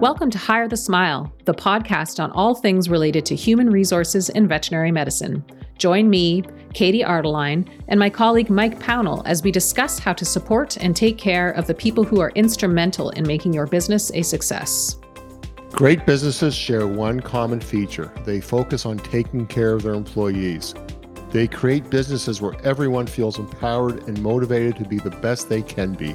Welcome to Hire the Smile, the podcast on all things related to human resources in veterinary medicine. Join me, Katie Ardeline, and my colleague Mike Pownall as we discuss how to support and take care of the people who are instrumental in making your business a success. Great businesses share one common feature they focus on taking care of their employees. They create businesses where everyone feels empowered and motivated to be the best they can be.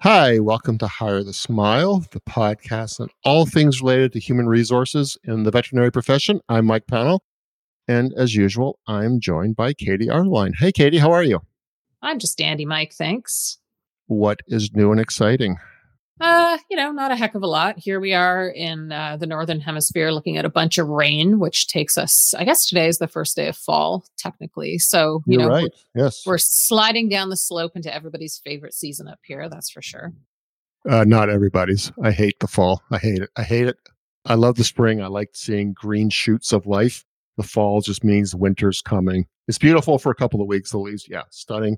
Hi, welcome to Hire the Smile, the podcast on all things related to human resources in the veterinary profession. I'm Mike Pownall, and as usual, I'm joined by Katie Ardeline. Hey, Katie, how are you? I'm just dandy, Mike. Thanks. What is new and exciting? Uh, you know, not a heck of a lot. Here we are in uh, the northern hemisphere looking at a bunch of rain, which takes us, I guess today is the first day of fall, technically. So, you You're know, right. we're, Yes. we're sliding down the slope into everybody's favorite season up here, that's for sure. Uh, not everybody's. I hate the fall. I hate it. I hate it. I love the spring. I like seeing green shoots of life. The fall just means winter's coming. It's beautiful for a couple of weeks. The leaves, yeah, stunning.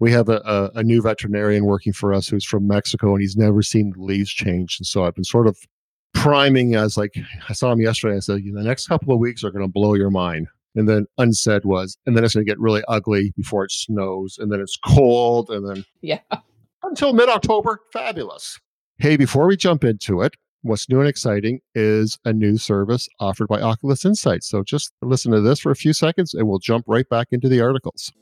We have a, a, a new veterinarian working for us who's from Mexico, and he's never seen the leaves change. And so I've been sort of priming as like I saw him yesterday. I said, the next couple of weeks are going to blow your mind. And then unsaid was, and then it's going to get really ugly before it snows, and then it's cold, and then Yeah. until mid October. Fabulous. Hey, before we jump into it, what's new and exciting is a new service offered by Oculus Insights. So just listen to this for a few seconds and we'll jump right back into the articles.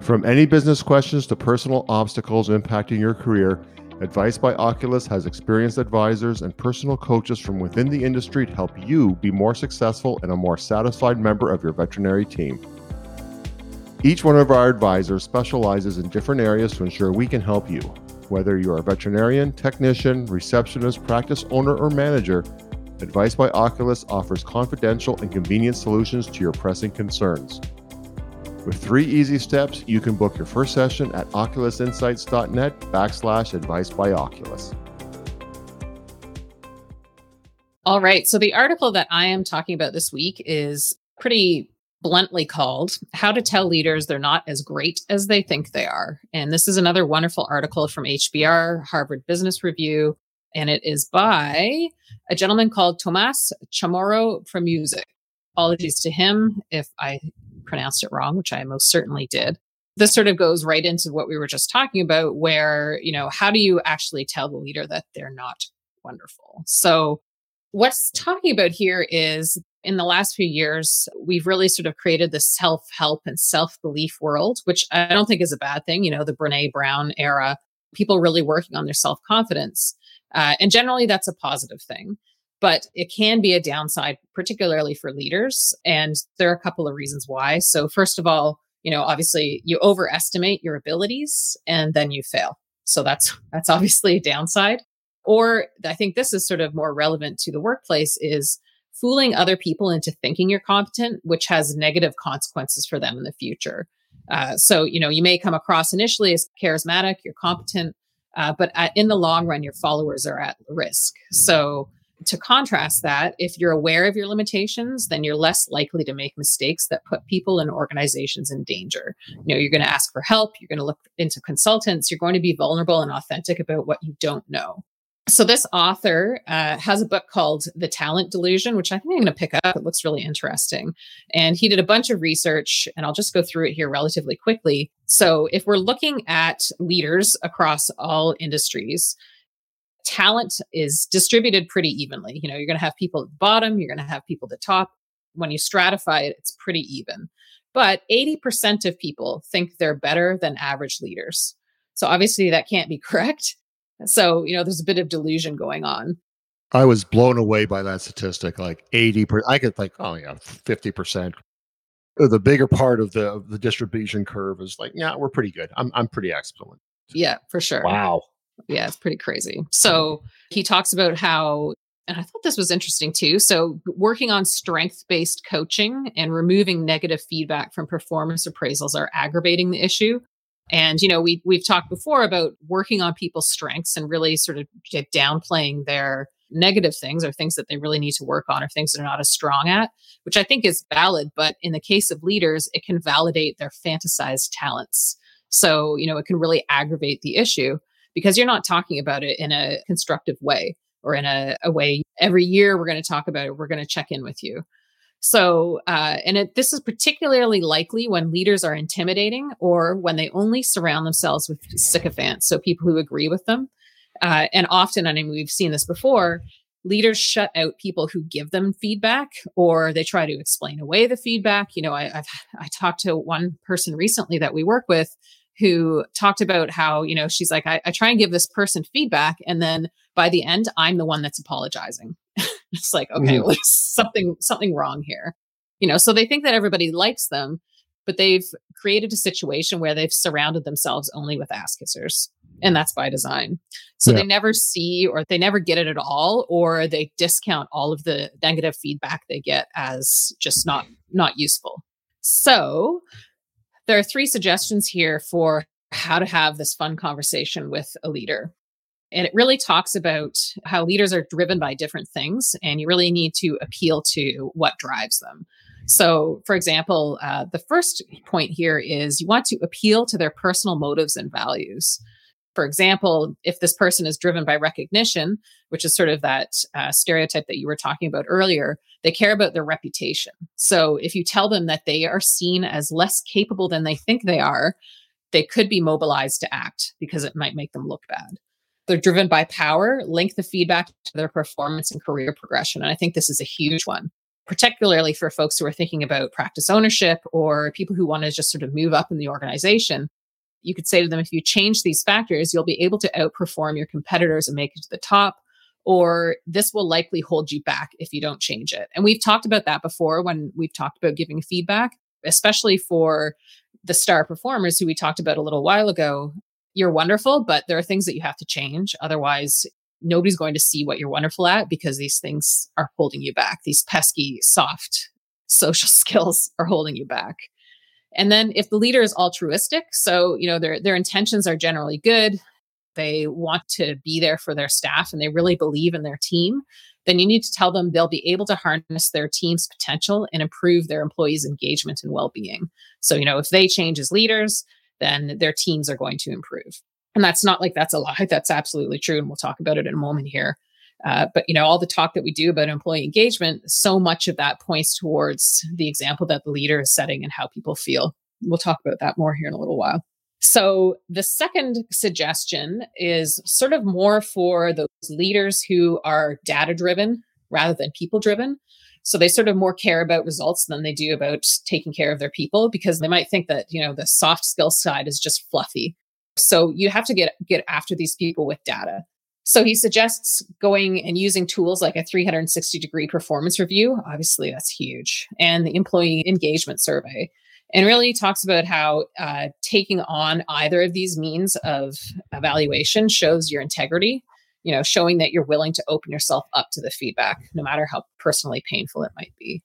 From any business questions to personal obstacles impacting your career, Advice by Oculus has experienced advisors and personal coaches from within the industry to help you be more successful and a more satisfied member of your veterinary team. Each one of our advisors specializes in different areas to ensure we can help you. Whether you're a veterinarian, technician, receptionist, practice owner, or manager, Advice by Oculus offers confidential and convenient solutions to your pressing concerns. With three easy steps, you can book your first session at oculusinsights.net backslash advice by Oculus. All right. So the article that I am talking about this week is pretty bluntly called How to Tell Leaders They're Not as Great as They Think They Are. And this is another wonderful article from HBR, Harvard Business Review. And it is by a gentleman called Tomas Chamorro-Premuzic. Apologies to him if I pronounced it wrong, which I most certainly did. This sort of goes right into what we were just talking about, where, you know, how do you actually tell the leader that they're not wonderful? So, what's talking about here is in the last few years, we've really sort of created this self help and self belief world, which I don't think is a bad thing. You know, the Brene Brown era, people really working on their self confidence. Uh, and generally, that's a positive thing but it can be a downside, particularly for leaders. And there are a couple of reasons why. So, first of all, you know, obviously you overestimate your abilities and then you fail. So that's that's obviously a downside. Or I think this is sort of more relevant to the workplace is fooling other people into thinking you're competent, which has negative consequences for them in the future. Uh, so, you know, you may come across initially as charismatic, you're competent, uh, but at, in the long run, your followers are at risk. So, to contrast that, if you're aware of your limitations, then you're less likely to make mistakes that put people and organizations in danger. You know, you're going to ask for help, you're going to look into consultants, you're going to be vulnerable and authentic about what you don't know. So, this author uh, has a book called The Talent Delusion, which I think I'm going to pick up. It looks really interesting. And he did a bunch of research, and I'll just go through it here relatively quickly. So, if we're looking at leaders across all industries, talent is distributed pretty evenly. You know, you're going to have people at the bottom, you're going to have people at the top. When you stratify it, it's pretty even. But 80% of people think they're better than average leaders. So obviously that can't be correct. So, you know, there's a bit of delusion going on. I was blown away by that statistic. Like 80 per I could think, oh yeah, 50%. Uh, the bigger part of the of the distribution curve is like, yeah, we're pretty good. I'm I'm pretty excellent. Yeah, for sure. Wow. Yeah, it's pretty crazy. Mm-hmm. So he talks about how, and I thought this was interesting too. So, working on strength based coaching and removing negative feedback from performance appraisals are aggravating the issue. And, you know, we, we've talked before about working on people's strengths and really sort of get downplaying their negative things or things that they really need to work on or things they're not as strong at, which I think is valid. But in the case of leaders, it can validate their fantasized talents. So, you know, it can really aggravate the issue because you're not talking about it in a constructive way or in a, a way every year we're going to talk about it, we're going to check in with you. So, uh, and it, this is particularly likely when leaders are intimidating or when they only surround themselves with sycophants, so people who agree with them. Uh, and often, I mean, we've seen this before, leaders shut out people who give them feedback or they try to explain away the feedback. You know, I, I've I talked to one person recently that we work with who talked about how, you know, she's like, I, I try and give this person feedback. And then by the end, I'm the one that's apologizing. it's like, okay, mm-hmm. well, something, something wrong here. You know, so they think that everybody likes them, but they've created a situation where they've surrounded themselves only with ass kissers. And that's by design. So yeah. they never see or they never get it at all, or they discount all of the negative feedback they get as just not not useful. So there are three suggestions here for how to have this fun conversation with a leader. And it really talks about how leaders are driven by different things, and you really need to appeal to what drives them. So, for example, uh, the first point here is you want to appeal to their personal motives and values. For example, if this person is driven by recognition, which is sort of that uh, stereotype that you were talking about earlier, they care about their reputation. So if you tell them that they are seen as less capable than they think they are, they could be mobilized to act because it might make them look bad. They're driven by power, link the feedback to their performance and career progression. And I think this is a huge one, particularly for folks who are thinking about practice ownership or people who want to just sort of move up in the organization. You could say to them, if you change these factors, you'll be able to outperform your competitors and make it to the top or this will likely hold you back if you don't change it. And we've talked about that before when we've talked about giving feedback, especially for the star performers who we talked about a little while ago. You're wonderful, but there are things that you have to change. Otherwise, nobody's going to see what you're wonderful at because these things are holding you back. These pesky, soft social skills are holding you back. And then if the leader is altruistic, so you know their their intentions are generally good, they want to be there for their staff and they really believe in their team, then you need to tell them they'll be able to harness their team's potential and improve their employees' engagement and well being. So, you know, if they change as leaders, then their teams are going to improve. And that's not like that's a lie. That's absolutely true. And we'll talk about it in a moment here. Uh, but you know, all the talk that we do about employee engagement, so much of that points towards the example that the leader is setting and how people feel. We'll talk about that more here in a little while. So, the second suggestion is sort of more for those leaders who are data driven rather than people driven. So, they sort of more care about results than they do about taking care of their people because they might think that, you know, the soft skill side is just fluffy. So, you have to get get after these people with data. So he suggests going and using tools like a 360 degree performance review. Obviously, that's huge. And the employee engagement survey and really talks about how uh, taking on either of these means of evaluation shows your integrity you know showing that you're willing to open yourself up to the feedback no matter how personally painful it might be.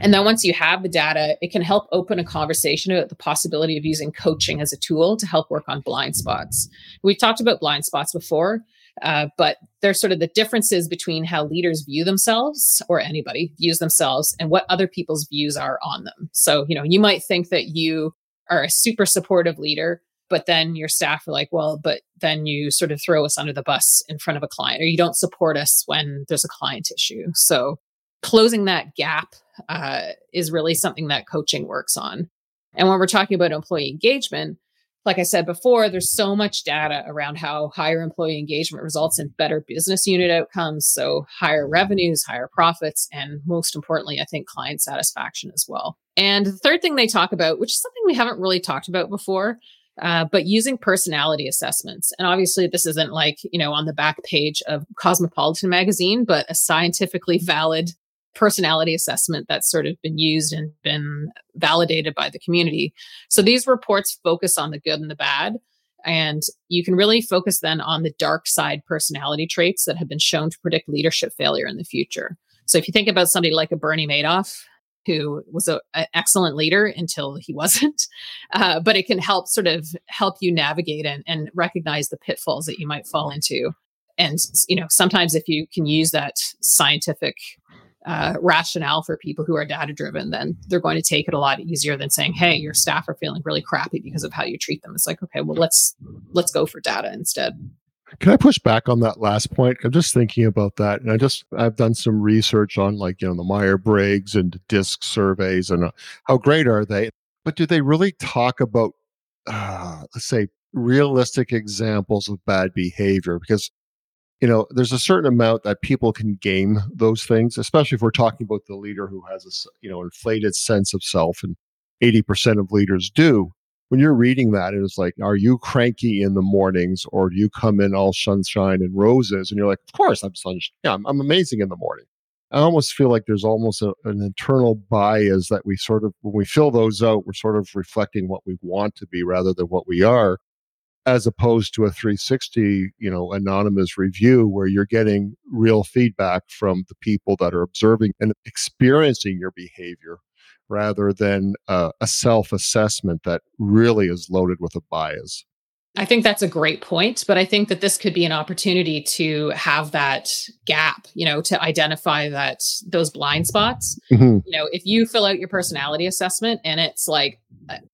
And then once you have the data it can help open a conversation about the possibility of using coaching as a tool to help work on blind spots. We've talked about blind spots before uh, but there's sort of the differences between how leaders view themselves or anybody views themselves and what other people's views are on them. So, you know, you might think that you are a super supportive leader, but then your staff are like, well, but then you sort of throw us under the bus in front of a client or you don't support us when there's a client issue. So, closing that gap uh, is really something that coaching works on. And when we're talking about employee engagement, like I said before, there's so much data around how higher employee engagement results in better business unit outcomes. So, higher revenues, higher profits, and most importantly, I think client satisfaction as well. And the third thing they talk about, which is something we haven't really talked about before, uh, but using personality assessments. And obviously, this isn't like, you know, on the back page of Cosmopolitan magazine, but a scientifically valid personality assessment that's sort of been used and been validated by the community. So these reports focus on the good and the bad And you can really focus then on the dark side personality traits that have been shown to predict leadership failure in the future. So if you think about somebody like a Bernie Madoff, who was an excellent leader until he wasn't, uh, but it can help sort of help you navigate and, and recognize the pitfalls that you might fall into. And you know, sometimes if you can use that scientific uh, rationale for people who are data driven, then they're going to take it a lot easier than saying, "Hey, your staff are feeling really crappy because of how you treat them." It's like, okay, well, let's let's go for data instead. Can I push back on that last point? I'm just thinking about that, and I just I've done some research on like you know the Meyer Briggs and DISC surveys, and uh, how great are they? But do they really talk about, uh, let's say, realistic examples of bad behavior? Because you know there's a certain amount that people can game those things, especially if we're talking about the leader who has a you know inflated sense of self, and 80% of leaders do when you're reading that, it's like, are you cranky in the mornings or do you come in all sunshine and roses? And you're like, of course I'm sunshine. Yeah, I'm, I'm amazing in the morning. I almost feel like there's almost a, an internal bias that we sort of, when we fill those out, we're sort of reflecting what we want to be rather than what we are, as opposed to a 360, you know, anonymous review where you're getting real feedback from the people that are observing and experiencing your behavior rather than uh, a self assessment that really is loaded with a bias. I think that's a great point, but I think that this could be an opportunity to have that gap, you know, to identify that those blind spots. Mm-hmm. You know, if you fill out your personality assessment and it's like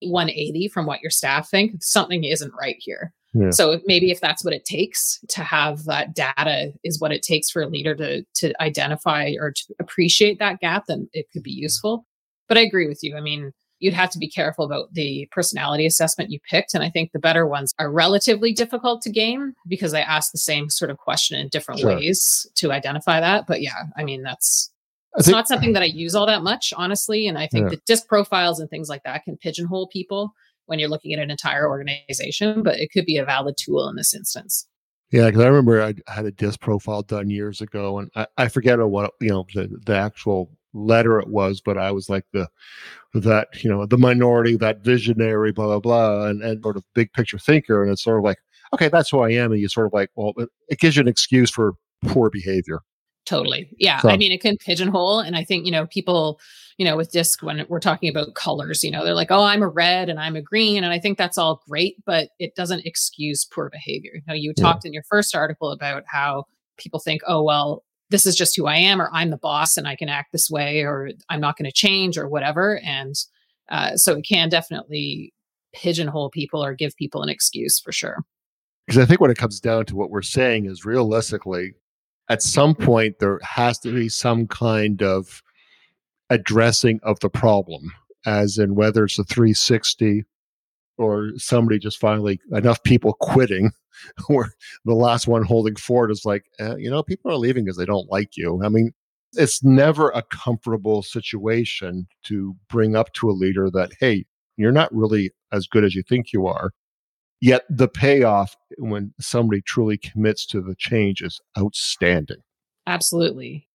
180 from what your staff think, something isn't right here. Yeah. So maybe if that's what it takes to have that data is what it takes for a leader to to identify or to appreciate that gap, then it could be useful. But I agree with you. I mean, you'd have to be careful about the personality assessment you picked. And I think the better ones are relatively difficult to game because they ask the same sort of question in different sure. ways to identify that. But yeah, I mean, that's it's think, not something that I use all that much, honestly. And I think yeah. the disc profiles and things like that can pigeonhole people when you're looking at an entire organization, but it could be a valid tool in this instance. Yeah, because I remember I had a disc profile done years ago, and I, I forget what you know the, the actual letter it was, but I was like the that you know the minority, that visionary, blah blah blah, and, and sort of big picture thinker. And it's sort of like, okay, that's who I am, and you sort of like, well, it, it gives you an excuse for poor behavior. Totally, yeah. So, I mean, it can pigeonhole, and I think you know people, you know, with disc when we're talking about colors, you know, they're like, oh, I'm a red and I'm a green, and I think that's all great, but it doesn't excuse poor behavior. You know, you yeah. talked in your first article about how people think, oh, well, this is just who I am, or I'm the boss and I can act this way, or I'm not going to change, or whatever. And uh, so it can definitely pigeonhole people or give people an excuse for sure. Because I think when it comes down to what we're saying is realistically, at some point, there has to be some kind of addressing of the problem, as in whether it's a 360 or somebody just finally enough people quitting where the last one holding forward is like eh, you know people are leaving because they don't like you. I mean it's never a comfortable situation to bring up to a leader that hey you're not really as good as you think you are. Yet the payoff when somebody truly commits to the change is outstanding. Absolutely.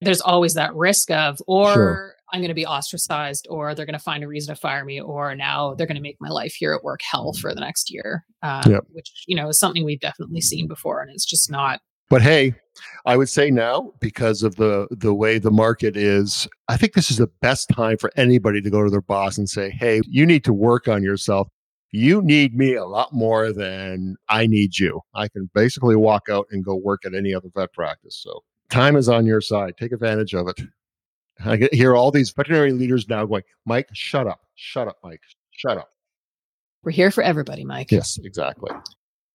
There's always that risk of or sure. I'm going to be ostracized, or they're going to find a reason to fire me, or now they're going to make my life here at work hell for the next year, um, yep. which you know is something we've definitely seen before, and it's just not. But hey, I would say now because of the the way the market is, I think this is the best time for anybody to go to their boss and say, "Hey, you need to work on yourself. You need me a lot more than I need you." I can basically walk out and go work at any other vet practice. So time is on your side. Take advantage of it. I hear all these veterinary leaders now going, Mike, shut up. Shut up, Mike. Shut up. We're here for everybody, Mike. Yes, exactly.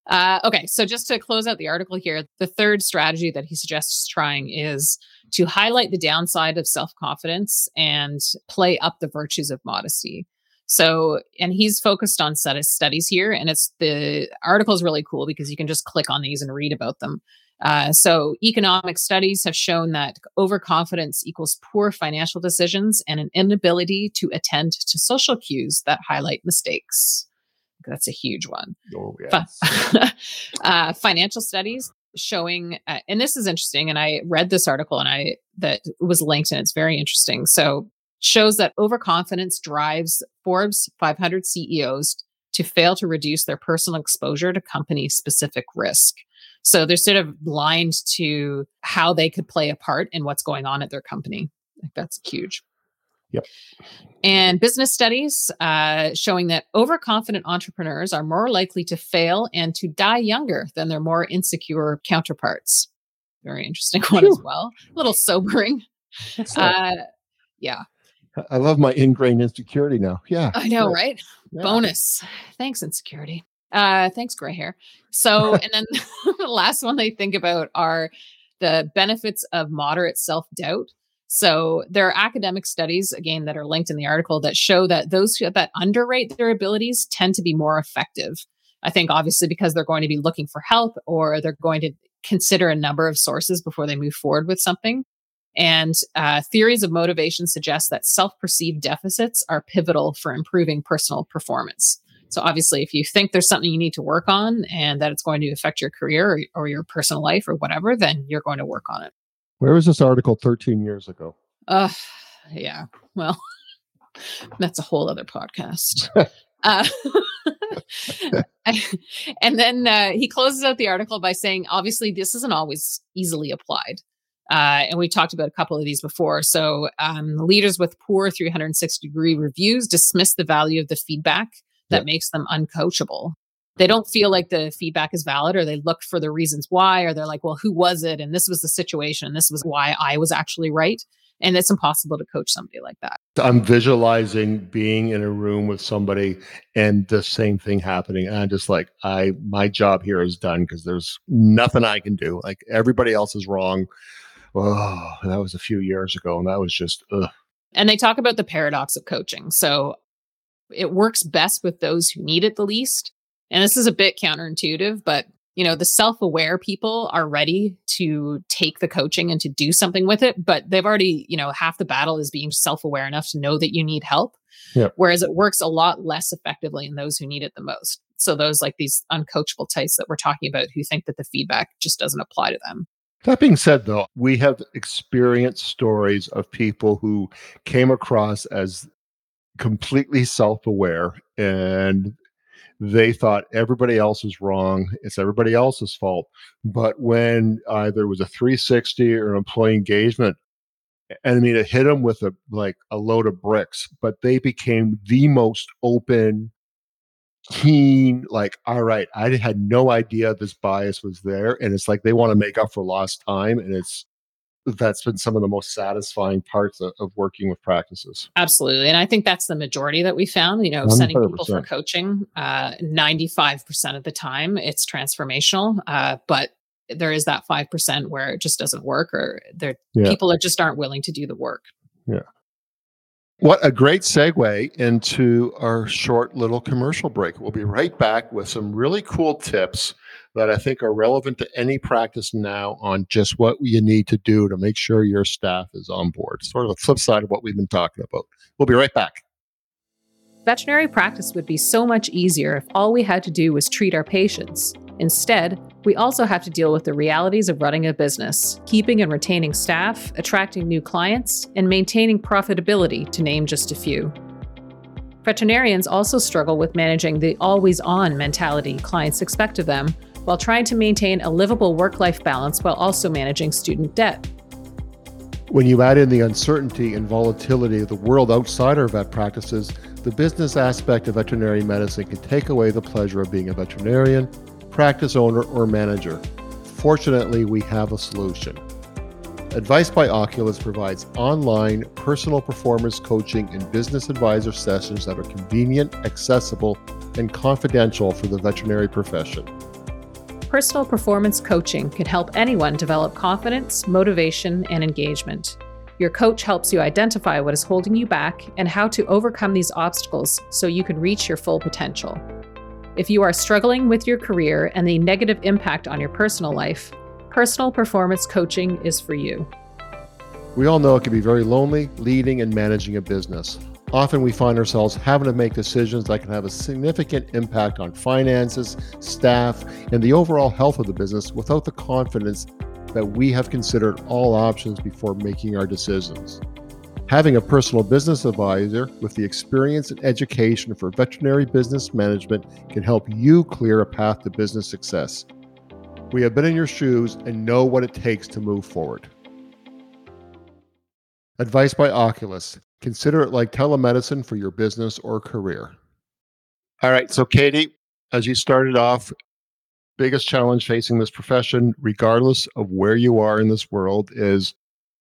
Uh, okay, so just to close out the article here, the third strategy that he suggests trying is to highlight the downside of self confidence and play up the virtues of modesty. So, and he's focused on studies here, and it's the article is really cool because you can just click on these and read about them. Uh, so, economic studies have shown that overconfidence equals poor financial decisions and an inability to attend to social cues that highlight mistakes. That's a huge one. Oh, yes. uh, financial studies showing, uh, and this is interesting. And I read this article and I that was linked, and it's very interesting. So, shows that overconfidence drives Forbes 500 CEOs to fail to reduce their personal exposure to company specific risk. So they're sort of blind to how they could play a part in what's going on at their company. Like that's huge. Yep. And business studies uh, showing that overconfident entrepreneurs are more likely to fail and to die younger than their more insecure counterparts. Very interesting one Phew. as well. A little sobering. Uh, yeah. I love my ingrained insecurity now. Yeah. I know, right? Bonus. Thanks, insecurity. Uh, thanks, gray hair. So, and then the last one they think about are the benefits of moderate self doubt. So there are academic studies, again, that are linked in the article that show that those who, that underrate their abilities tend to be more effective. I think obviously because they're going to be looking for help or they're going to consider a number of sources before they move forward with something. And uh, theories of motivation suggest that self perceived deficits are pivotal for improving personal performance. So, obviously, if you think there's something you need to work on and that it's going to affect your career or, or your personal life or whatever, then you're going to work on it. Where was this article 13 years ago? Uh, yeah. Well, that's a whole other podcast. uh, and then uh, he closes out the article by saying, obviously, this isn't always easily applied. Uh, and we talked about a couple of these before. So, um, leaders with poor 360 degree reviews dismiss the value of the feedback that yep. makes them uncoachable. They don't feel like the feedback is valid, or they look for the reasons why, or they're like, well, who was it? And this was the situation. And this was why I was actually right. And it's impossible to coach somebody like that. I'm visualizing being in a room with somebody and the same thing happening. And I'm just like, I, my job here is done because there's nothing I can do. Like everybody else is wrong oh, that was a few years ago, and that was just ugh. And they talk about the paradox of coaching. So it works best with those who need it the least. And this is a bit counterintuitive, but you know, the self-aware people are ready to take the coaching and to do something with it, but they've already, you know, half the battle is being self-aware enough to know that you need help. Yep. Whereas it works a lot less effectively in those who need it the most. So those like these uncoachable types that we're talking about who think that the feedback just doesn't apply to them. That being said, though, we have experienced stories of people who came across as completely self aware and they thought everybody else is wrong. It's everybody else's fault. But when either it was a 360 or an employee engagement, and I mean, it hit them with a like a load of bricks, but they became the most open, keen, like, all right, I had no idea this bias was there. And it's like they want to make up for lost time. And it's that's been some of the most satisfying parts of, of, working with practices. Absolutely. And I think that's the majority that we found, you know, 100%. sending people for coaching, uh, 95% of the time it's transformational. Uh, but there is that 5% where it just doesn't work or there yeah. people are just aren't willing to do the work. Yeah. What a great segue into our short little commercial break. We'll be right back with some really cool tips that I think are relevant to any practice now on just what you need to do to make sure your staff is on board. Sort of the flip side of what we've been talking about. We'll be right back. Veterinary practice would be so much easier if all we had to do was treat our patients. Instead, we also have to deal with the realities of running a business, keeping and retaining staff, attracting new clients, and maintaining profitability, to name just a few. Veterinarians also struggle with managing the always on mentality clients expect of them while trying to maintain a livable work life balance while also managing student debt. When you add in the uncertainty and volatility of the world outside our vet practices, the business aspect of veterinary medicine can take away the pleasure of being a veterinarian practice owner, or manager. Fortunately, we have a solution. Advice by Oculus provides online personal performance coaching and business advisor sessions that are convenient, accessible, and confidential for the veterinary profession. Personal performance coaching can help anyone develop confidence, motivation, and engagement. Your coach helps you identify what is holding you back and how to overcome these obstacles so you can reach your full potential. If you are struggling with your career and the negative impact on your personal life, personal performance coaching is for you. We all know it can be very lonely leading and managing a business. Often we find ourselves having to make decisions that can have a significant impact on finances, staff, and the overall health of the business without the confidence that we have considered all options before making our decisions. Having a personal business advisor with the experience and education for veterinary business management can help you clear a path to business success. We have been in your shoes and know what it takes to move forward. Advice by Oculus. Consider it like telemedicine for your business or career. All right. So, Katie, as you started off, biggest challenge facing this profession, regardless of where you are in this world, is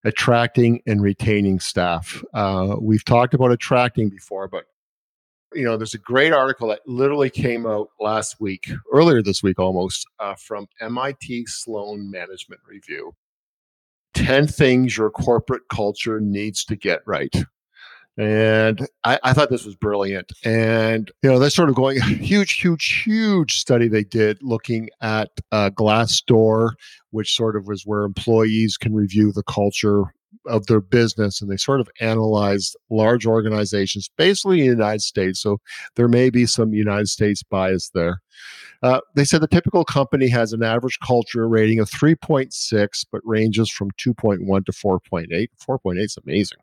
attracting and retaining staff. Uh, we've talked about attracting before, but you know, there's a great article that literally came out last week, earlier this week almost, uh, from MIT Sloan Management Review. 10 things your corporate culture needs to get right. And I, I, thought this was brilliant. And, you know, they're sort of going, huge, huge, huge study they did looking at uh, Glassdoor, which sort of was where employees can review the culture of their business. And they sort of analyzed large organizations, basically in the United States. So there may be some United States bias there. Uh, they said the typical company has an average culture rating of 3.6, but ranges from 2.1 to 4.8. 4.8 is amazing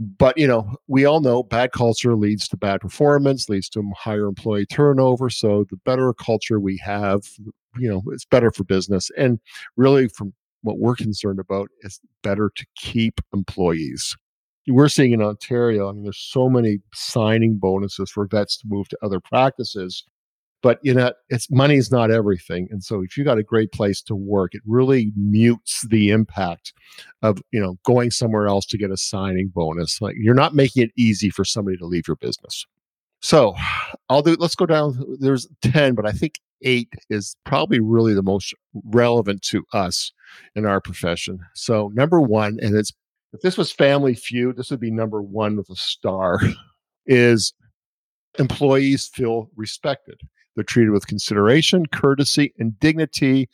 but you know we all know bad culture leads to bad performance leads to higher employee turnover. So the better culture we have you know it's better for business. And really from what we're concerned about is better to keep employees. We're seeing in ontario i mean there's so many signing bonuses for vets to move to other practices but you know it's money is not everything and so if you got a great place to work it really mutes the impact of you know going somewhere else to get a signing bonus like you're not making it easy for somebody to leave your business. So i'll do let's go down there's 10 but i think eight is probably really the most relevant to us in our profession. So number one and it's if this was family feud this would be number one with a star is employees feel respected they're treated with consideration, courtesy, and dignity,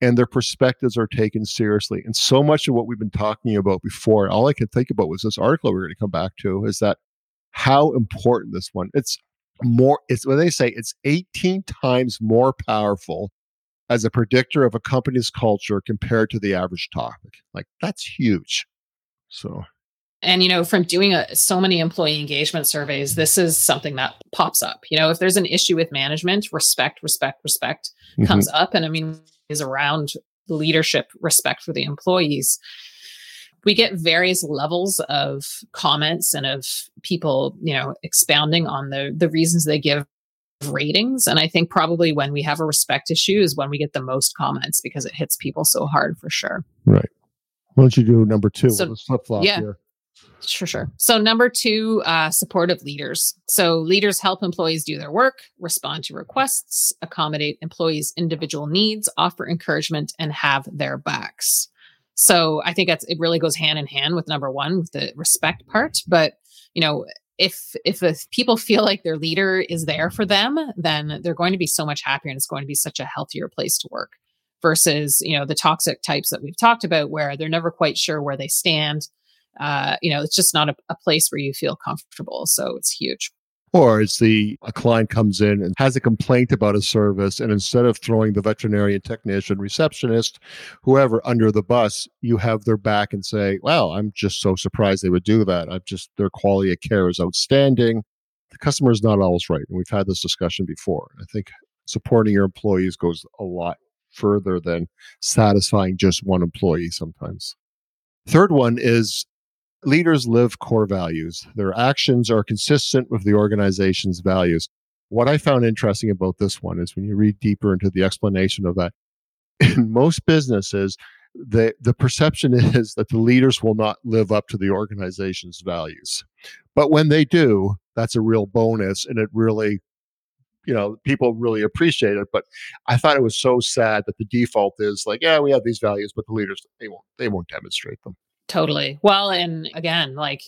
and their perspectives are taken seriously. And so much of what we've been talking about before, all I could think about was this article we're going to come back to is that how important this one. It's more, it's when they say it's 18 times more powerful as a predictor of a company's culture compared to the average topic. Like that's huge. So and, you know, from doing a, so many employee engagement surveys, this is something that pops up. You know, if there's an issue with management, respect, respect, respect mm-hmm. comes up. And I mean, is around leadership, respect for the employees. We get various levels of comments and of people, you know, expounding on the the reasons they give ratings. And I think probably when we have a respect issue is when we get the most comments because it hits people so hard for sure. Right. Why don't you do number two? So, flip flop yeah. here. Sure, sure. So, number two, uh, supportive leaders. So, leaders help employees do their work, respond to requests, accommodate employees' individual needs, offer encouragement, and have their backs. So, I think that's it. Really goes hand in hand with number one, with the respect part. But you know, if if, if people feel like their leader is there for them, then they're going to be so much happier, and it's going to be such a healthier place to work. Versus, you know, the toxic types that we've talked about, where they're never quite sure where they stand uh, you know, it's just not a, a place where you feel comfortable. So it's huge. Or it's the a client comes in and has a complaint about a service, and instead of throwing the veterinarian technician, receptionist, whoever under the bus, you have their back and say, "Well, I'm just so surprised they would do that. I've just their quality of care is outstanding." The customer is not always right, and we've had this discussion before. I think supporting your employees goes a lot further than satisfying just one employee sometimes. Third one is Leaders live core values. Their actions are consistent with the organization's values. What I found interesting about this one is when you read deeper into the explanation of that, in most businesses, the, the perception is that the leaders will not live up to the organization's values. But when they do, that's a real bonus and it really you know people really appreciate it but i thought it was so sad that the default is like yeah we have these values but the leaders they won't they won't demonstrate them Totally. Well, and again, like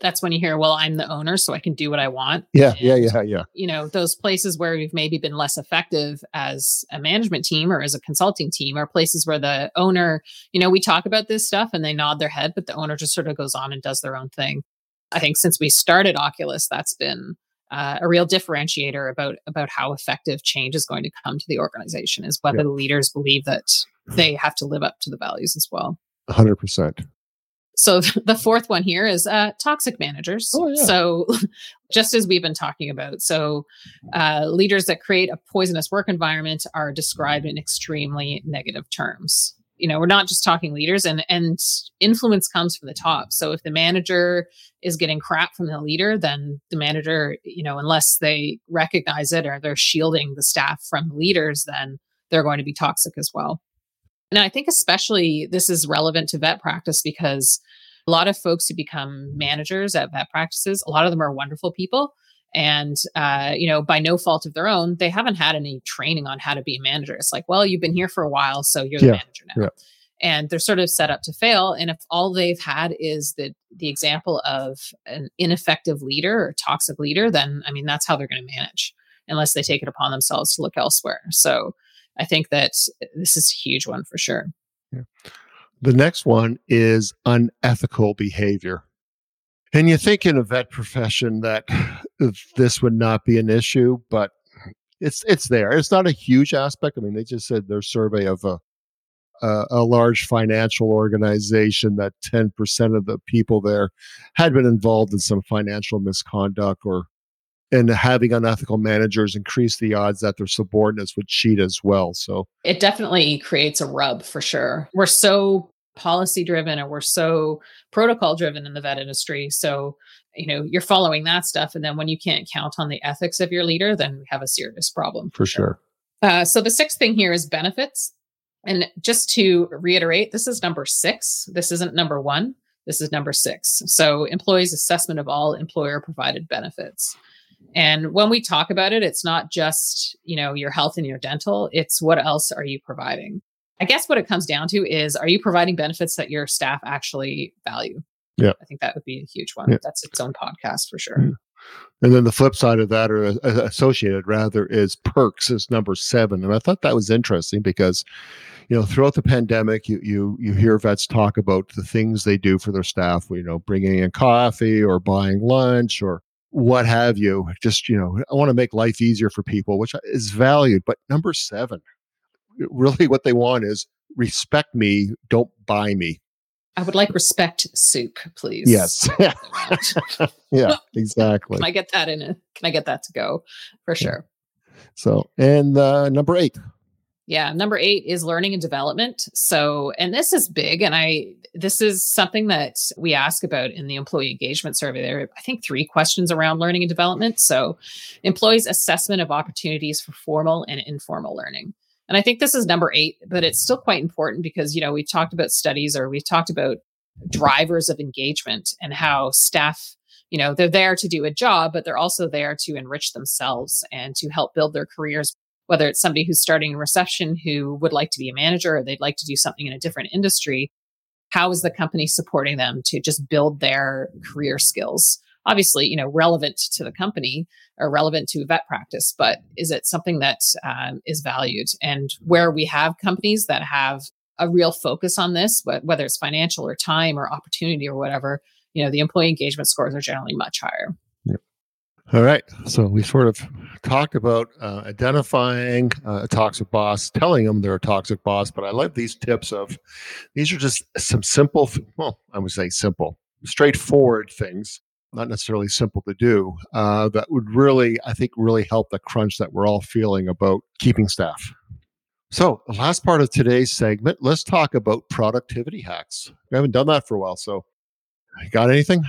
that's when you hear, well, I'm the owner, so I can do what I want. Yeah, and, yeah, yeah, yeah. You know, those places where we've maybe been less effective as a management team or as a consulting team are places where the owner, you know, we talk about this stuff and they nod their head, but the owner just sort of goes on and does their own thing. I think since we started Oculus, that's been uh, a real differentiator about about how effective change is going to come to the organization is whether yeah. the leaders believe that they have to live up to the values as well. 100%. So the fourth one here is uh, toxic managers. Oh, yeah. So just as we've been talking about, so uh, leaders that create a poisonous work environment are described in extremely negative terms. You know, we're not just talking leaders, and and influence comes from the top. So if the manager is getting crap from the leader, then the manager, you know, unless they recognize it or they're shielding the staff from the leaders, then they're going to be toxic as well. And I think especially this is relevant to vet practice because a lot of folks who become managers at vet practices, a lot of them are wonderful people. And, uh, you know, by no fault of their own, they haven't had any training on how to be a manager. It's like, well, you've been here for a while, so you're yeah, the manager now. Yeah. And they're sort of set up to fail. And if all they've had is the the example of an ineffective leader or toxic leader, then I mean that's how they're going to manage, unless they take it upon themselves to look elsewhere. So I think that this is a huge one for sure. Yeah. The next one is unethical behavior. And you think in a vet profession that this would not be an issue, but it's it's there. It's not a huge aspect. I mean, they just said their survey of a a, a large financial organization that 10% of the people there had been involved in some financial misconduct or and having unethical managers increase the odds that their subordinates would cheat as well. So it definitely creates a rub for sure. We're so policy driven and we're so protocol driven in the vet industry. So, you know, you're following that stuff. And then when you can't count on the ethics of your leader, then we have a serious problem. For, for sure. sure. Uh, so the sixth thing here is benefits. And just to reiterate, this is number six. This isn't number one. This is number six. So employees' assessment of all employer provided benefits. And when we talk about it, it's not just, you know, your health and your dental, it's what else are you providing? I guess what it comes down to is are you providing benefits that your staff actually value? Yeah. I think that would be a huge one. Yeah. That's its own podcast for sure. Yeah. And then the flip side of that, or uh, associated rather, is perks is number seven. And I thought that was interesting because, you know, throughout the pandemic, you you you hear vets talk about the things they do for their staff. You know, bringing in coffee or buying lunch or what have you. Just, you know, I want to make life easier for people, which is valued. But number seven, really what they want is respect me, don't buy me. I would like respect soup, please. Yes. yeah, exactly. Can I get that in? A, can I get that to go for sure? So, and uh, number eight, yeah, number 8 is learning and development. So, and this is big and I this is something that we ask about in the employee engagement survey. There are, I think, three questions around learning and development. So, employees' assessment of opportunities for formal and informal learning. And I think this is number 8, but it's still quite important because, you know, we've talked about studies or we've talked about drivers of engagement and how staff you know they're there to do a job but they're also there to enrich themselves and to help build their careers whether it's somebody who's starting in reception who would like to be a manager or they'd like to do something in a different industry how is the company supporting them to just build their career skills? Obviously you know relevant to the company or relevant to vet practice but is it something that um, is valued? And where we have companies that have a real focus on this whether it's financial or time or opportunity or whatever you know the employee engagement scores are generally much higher all right. So we sort of talked about uh, identifying uh, a toxic boss, telling them they're a toxic boss. But I like these tips of these are just some simple, well, I would say simple, straightforward things, not necessarily simple to do, uh, that would really, I think, really help the crunch that we're all feeling about keeping staff. So, the last part of today's segment, let's talk about productivity hacks. We haven't done that for a while. So, got anything?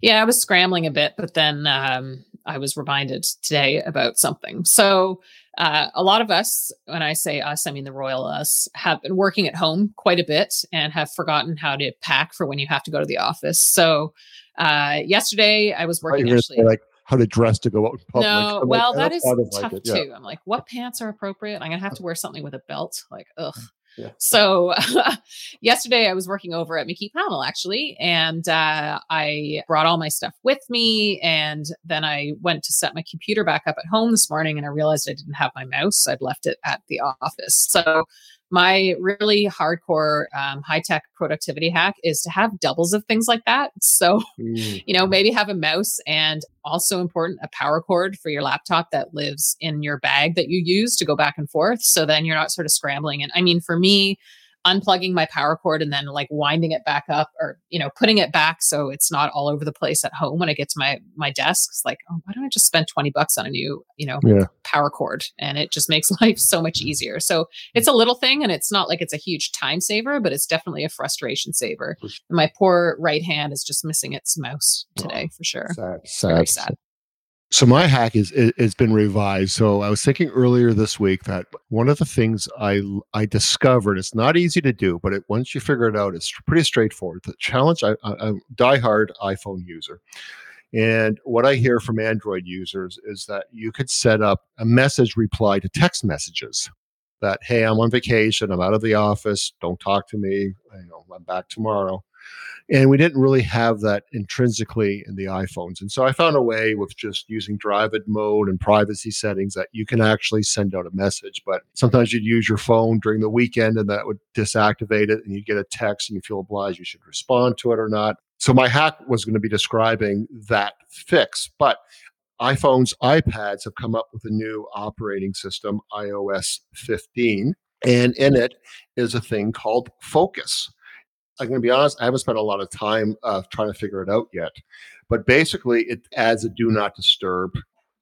Yeah, I was scrambling a bit, but then um, I was reminded today about something. So, uh, a lot of us, when I say us, I mean the royal us, have been working at home quite a bit and have forgotten how to pack for when you have to go to the office. So, uh, yesterday I was working actually. Like how to dress to go out in public. No, I'm well, like, that is tough like too. I'm like, what pants are appropriate? I'm gonna have to wear something with a belt. Like, ugh. So yesterday I was working over at McKee Pownall actually, and uh, I brought all my stuff with me. And then I went to set my computer back up at home this morning and I realized I didn't have my mouse. I'd left it at the office. So my really hardcore um, high tech productivity hack is to have doubles of things like that. So, mm. you know, maybe have a mouse and also important a power cord for your laptop that lives in your bag that you use to go back and forth. So then you're not sort of scrambling. And I mean, for me, unplugging my power cord and then like winding it back up or you know putting it back so it's not all over the place at home when i get to my my desk it's like oh why don't i just spend 20 bucks on a new you know yeah. power cord? And it just makes life so much easier. So it's a little thing and it's not like it's a huge time saver but it's definitely a frustration saver. My poor right hand is just missing its mouse today oh, for sure. sad, sad. Very sad so my hack is has been revised. So I was thinking earlier this week that one of the things I I discovered it's not easy to do, but it, once you figure it out, it's pretty straightforward. The challenge I, I, I'm a diehard iPhone user, and what I hear from Android users is that you could set up a message reply to text messages. That hey, I'm on vacation, I'm out of the office, don't talk to me. You know, I'm back tomorrow and we didn't really have that intrinsically in the iPhones. And so I found a way with just using drive-it mode and privacy settings that you can actually send out a message. But sometimes you'd use your phone during the weekend and that would disactivate it and you'd get a text and you feel obliged you should respond to it or not. So my hack was going to be describing that fix. But iPhones, iPads have come up with a new operating system, iOS 15. And in it is a thing called Focus. I'm going to be honest, I haven't spent a lot of time uh, trying to figure it out yet. But basically, it adds a do not disturb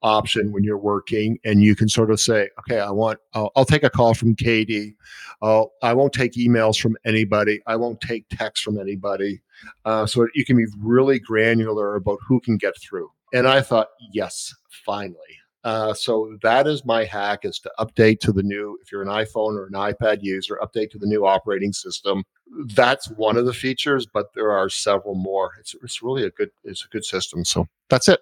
option when you're working, and you can sort of say, okay, I want, I'll, I'll take a call from Katie. Uh, I won't take emails from anybody. I won't take texts from anybody. Uh, so you can be really granular about who can get through. And I thought, yes, finally. Uh, so that is my hack is to update to the new if you're an iphone or an ipad user update to the new operating system. That's one of the features but there are several more. It's, it's really a good it's a good system so that's it.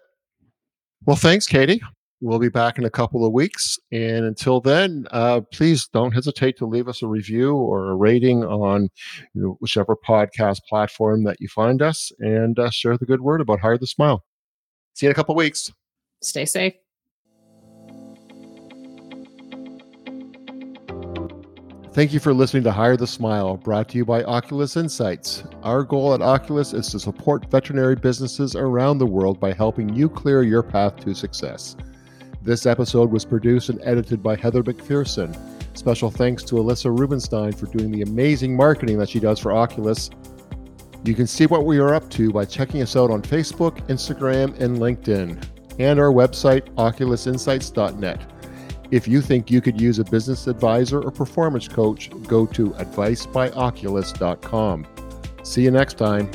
Well thanks katie. We'll be back in a couple of weeks and until then uh, please don't hesitate to leave us a review or a rating on you know, whichever podcast platform that you find us and uh, share the good word about hire the smile. See you in a couple of weeks. Stay safe Thank you for listening to Hire the Smile, brought to you by Oculus Insights. Our goal at Oculus is to support veterinary businesses around the world by helping you clear your path to success. This episode was produced and edited by Heather McPherson. Special thanks to Alyssa Rubenstein for doing the amazing marketing that she does for Oculus. You can see what we are up to by checking us out on Facebook, Instagram, and LinkedIn, and our website, oculusinsights.net. If you think you could use a business advisor or performance coach, go to advicebyoculus.com. See you next time.